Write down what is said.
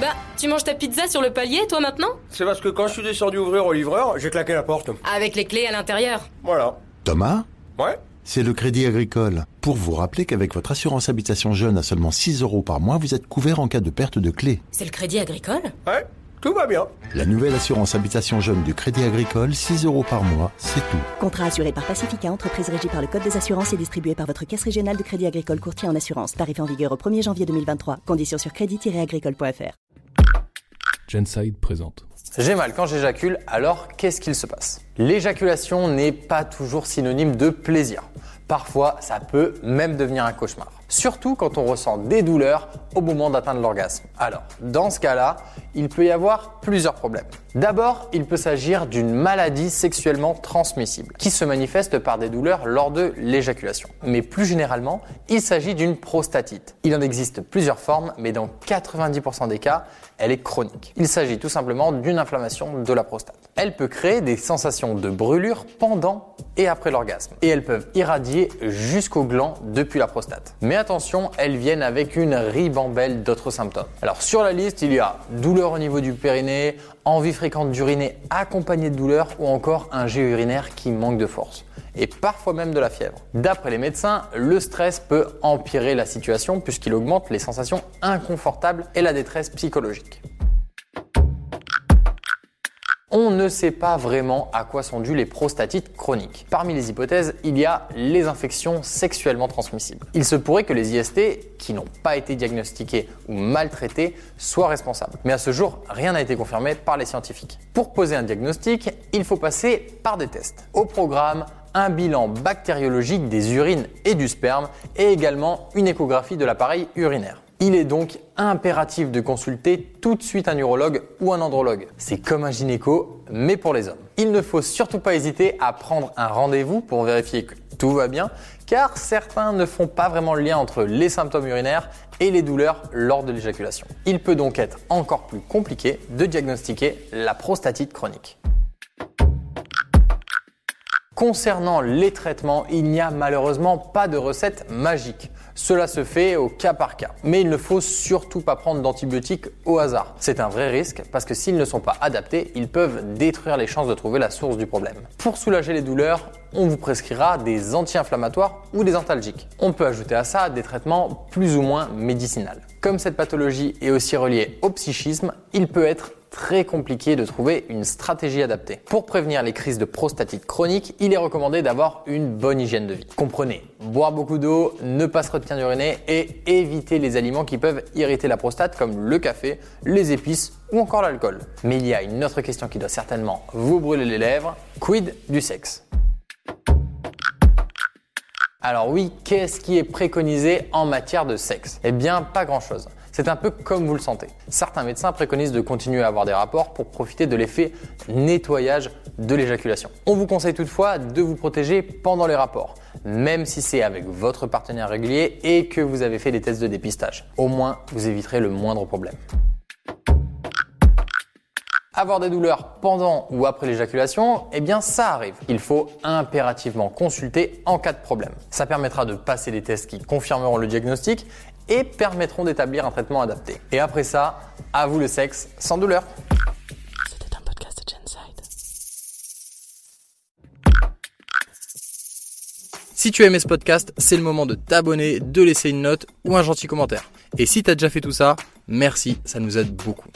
Bah, tu manges ta pizza sur le palier, toi maintenant C'est parce que quand je suis descendu ouvrir au livreur, j'ai claqué la porte. Avec les clés à l'intérieur. Voilà. Thomas Ouais C'est le Crédit Agricole. Pour vous rappeler qu'avec votre assurance habitation jeune à seulement 6 euros par mois, vous êtes couvert en cas de perte de clé. C'est le crédit agricole Ouais, tout va bien. La nouvelle assurance habitation jeune du Crédit Agricole, 6 euros par mois, c'est tout. Contrat assuré par Pacifica, entreprise régie par le Code des assurances et distribué par votre caisse régionale de crédit agricole courtier en assurance. Tarif en vigueur au 1er janvier 2023. Conditions sur crédit-agricole.fr. Genside présente. J'ai mal quand j'éjacule, alors qu'est-ce qu'il se passe? L'éjaculation n'est pas toujours synonyme de plaisir. Parfois, ça peut même devenir un cauchemar. Surtout quand on ressent des douleurs au moment d'atteindre l'orgasme. Alors, dans ce cas-là, il peut y avoir plusieurs problèmes. D'abord, il peut s'agir d'une maladie sexuellement transmissible qui se manifeste par des douleurs lors de l'éjaculation. Mais plus généralement, il s'agit d'une prostatite. Il en existe plusieurs formes, mais dans 90% des cas, elle est chronique. Il s'agit tout simplement d'une inflammation de la prostate. Elle peut créer des sensations de brûlure pendant et après l'orgasme. Et elles peuvent irradier jusqu'au gland depuis la prostate. Mais attention, elles viennent avec une ribambelle d'autres symptômes. Alors sur la liste, il y a douleur au niveau du périnée, envie fréquente d'uriner accompagnée de douleur ou encore un jet urinaire qui manque de force et parfois même de la fièvre. D'après les médecins, le stress peut empirer la situation puisqu'il augmente les sensations inconfortables et la détresse psychologique. On ne sait pas vraiment à quoi sont dues les prostatites chroniques. Parmi les hypothèses, il y a les infections sexuellement transmissibles. Il se pourrait que les IST, qui n'ont pas été diagnostiqués ou maltraités, soient responsables. Mais à ce jour, rien n'a été confirmé par les scientifiques. Pour poser un diagnostic, il faut passer par des tests. Au programme, un bilan bactériologique des urines et du sperme et également une échographie de l'appareil urinaire. Il est donc impératif de consulter tout de suite un urologue ou un andrologue. C'est comme un gynéco, mais pour les hommes. Il ne faut surtout pas hésiter à prendre un rendez-vous pour vérifier que tout va bien, car certains ne font pas vraiment le lien entre les symptômes urinaires et les douleurs lors de l'éjaculation. Il peut donc être encore plus compliqué de diagnostiquer la prostatite chronique. Concernant les traitements, il n'y a malheureusement pas de recette magique. Cela se fait au cas par cas. Mais il ne faut surtout pas prendre d'antibiotiques au hasard. C'est un vrai risque parce que s'ils ne sont pas adaptés, ils peuvent détruire les chances de trouver la source du problème. Pour soulager les douleurs, on vous prescrira des anti-inflammatoires ou des antalgiques. On peut ajouter à ça des traitements plus ou moins médicinaux. Comme cette pathologie est aussi reliée au psychisme, il peut être très compliqué de trouver une stratégie adaptée. Pour prévenir les crises de prostatite chronique, il est recommandé d'avoir une bonne hygiène de vie. Comprenez, boire beaucoup d'eau, ne pas se retenir d'uriner et éviter les aliments qui peuvent irriter la prostate comme le café, les épices ou encore l'alcool. Mais il y a une autre question qui doit certainement vous brûler les lèvres, quid du sexe? Alors oui, qu'est-ce qui est préconisé en matière de sexe? Eh bien, pas grand-chose. C'est un peu comme vous le sentez. Certains médecins préconisent de continuer à avoir des rapports pour profiter de l'effet nettoyage de l'éjaculation. On vous conseille toutefois de vous protéger pendant les rapports, même si c'est avec votre partenaire régulier et que vous avez fait des tests de dépistage. Au moins, vous éviterez le moindre problème. Avoir des douleurs pendant ou après l'éjaculation, eh bien ça arrive. Il faut impérativement consulter en cas de problème. Ça permettra de passer des tests qui confirmeront le diagnostic et permettront d'établir un traitement adapté. Et après ça, à vous le sexe sans douleur. C'était un podcast de Genside. Si tu as aimé ce podcast, c'est le moment de t'abonner, de laisser une note ou un gentil commentaire. Et si tu as déjà fait tout ça, merci, ça nous aide beaucoup.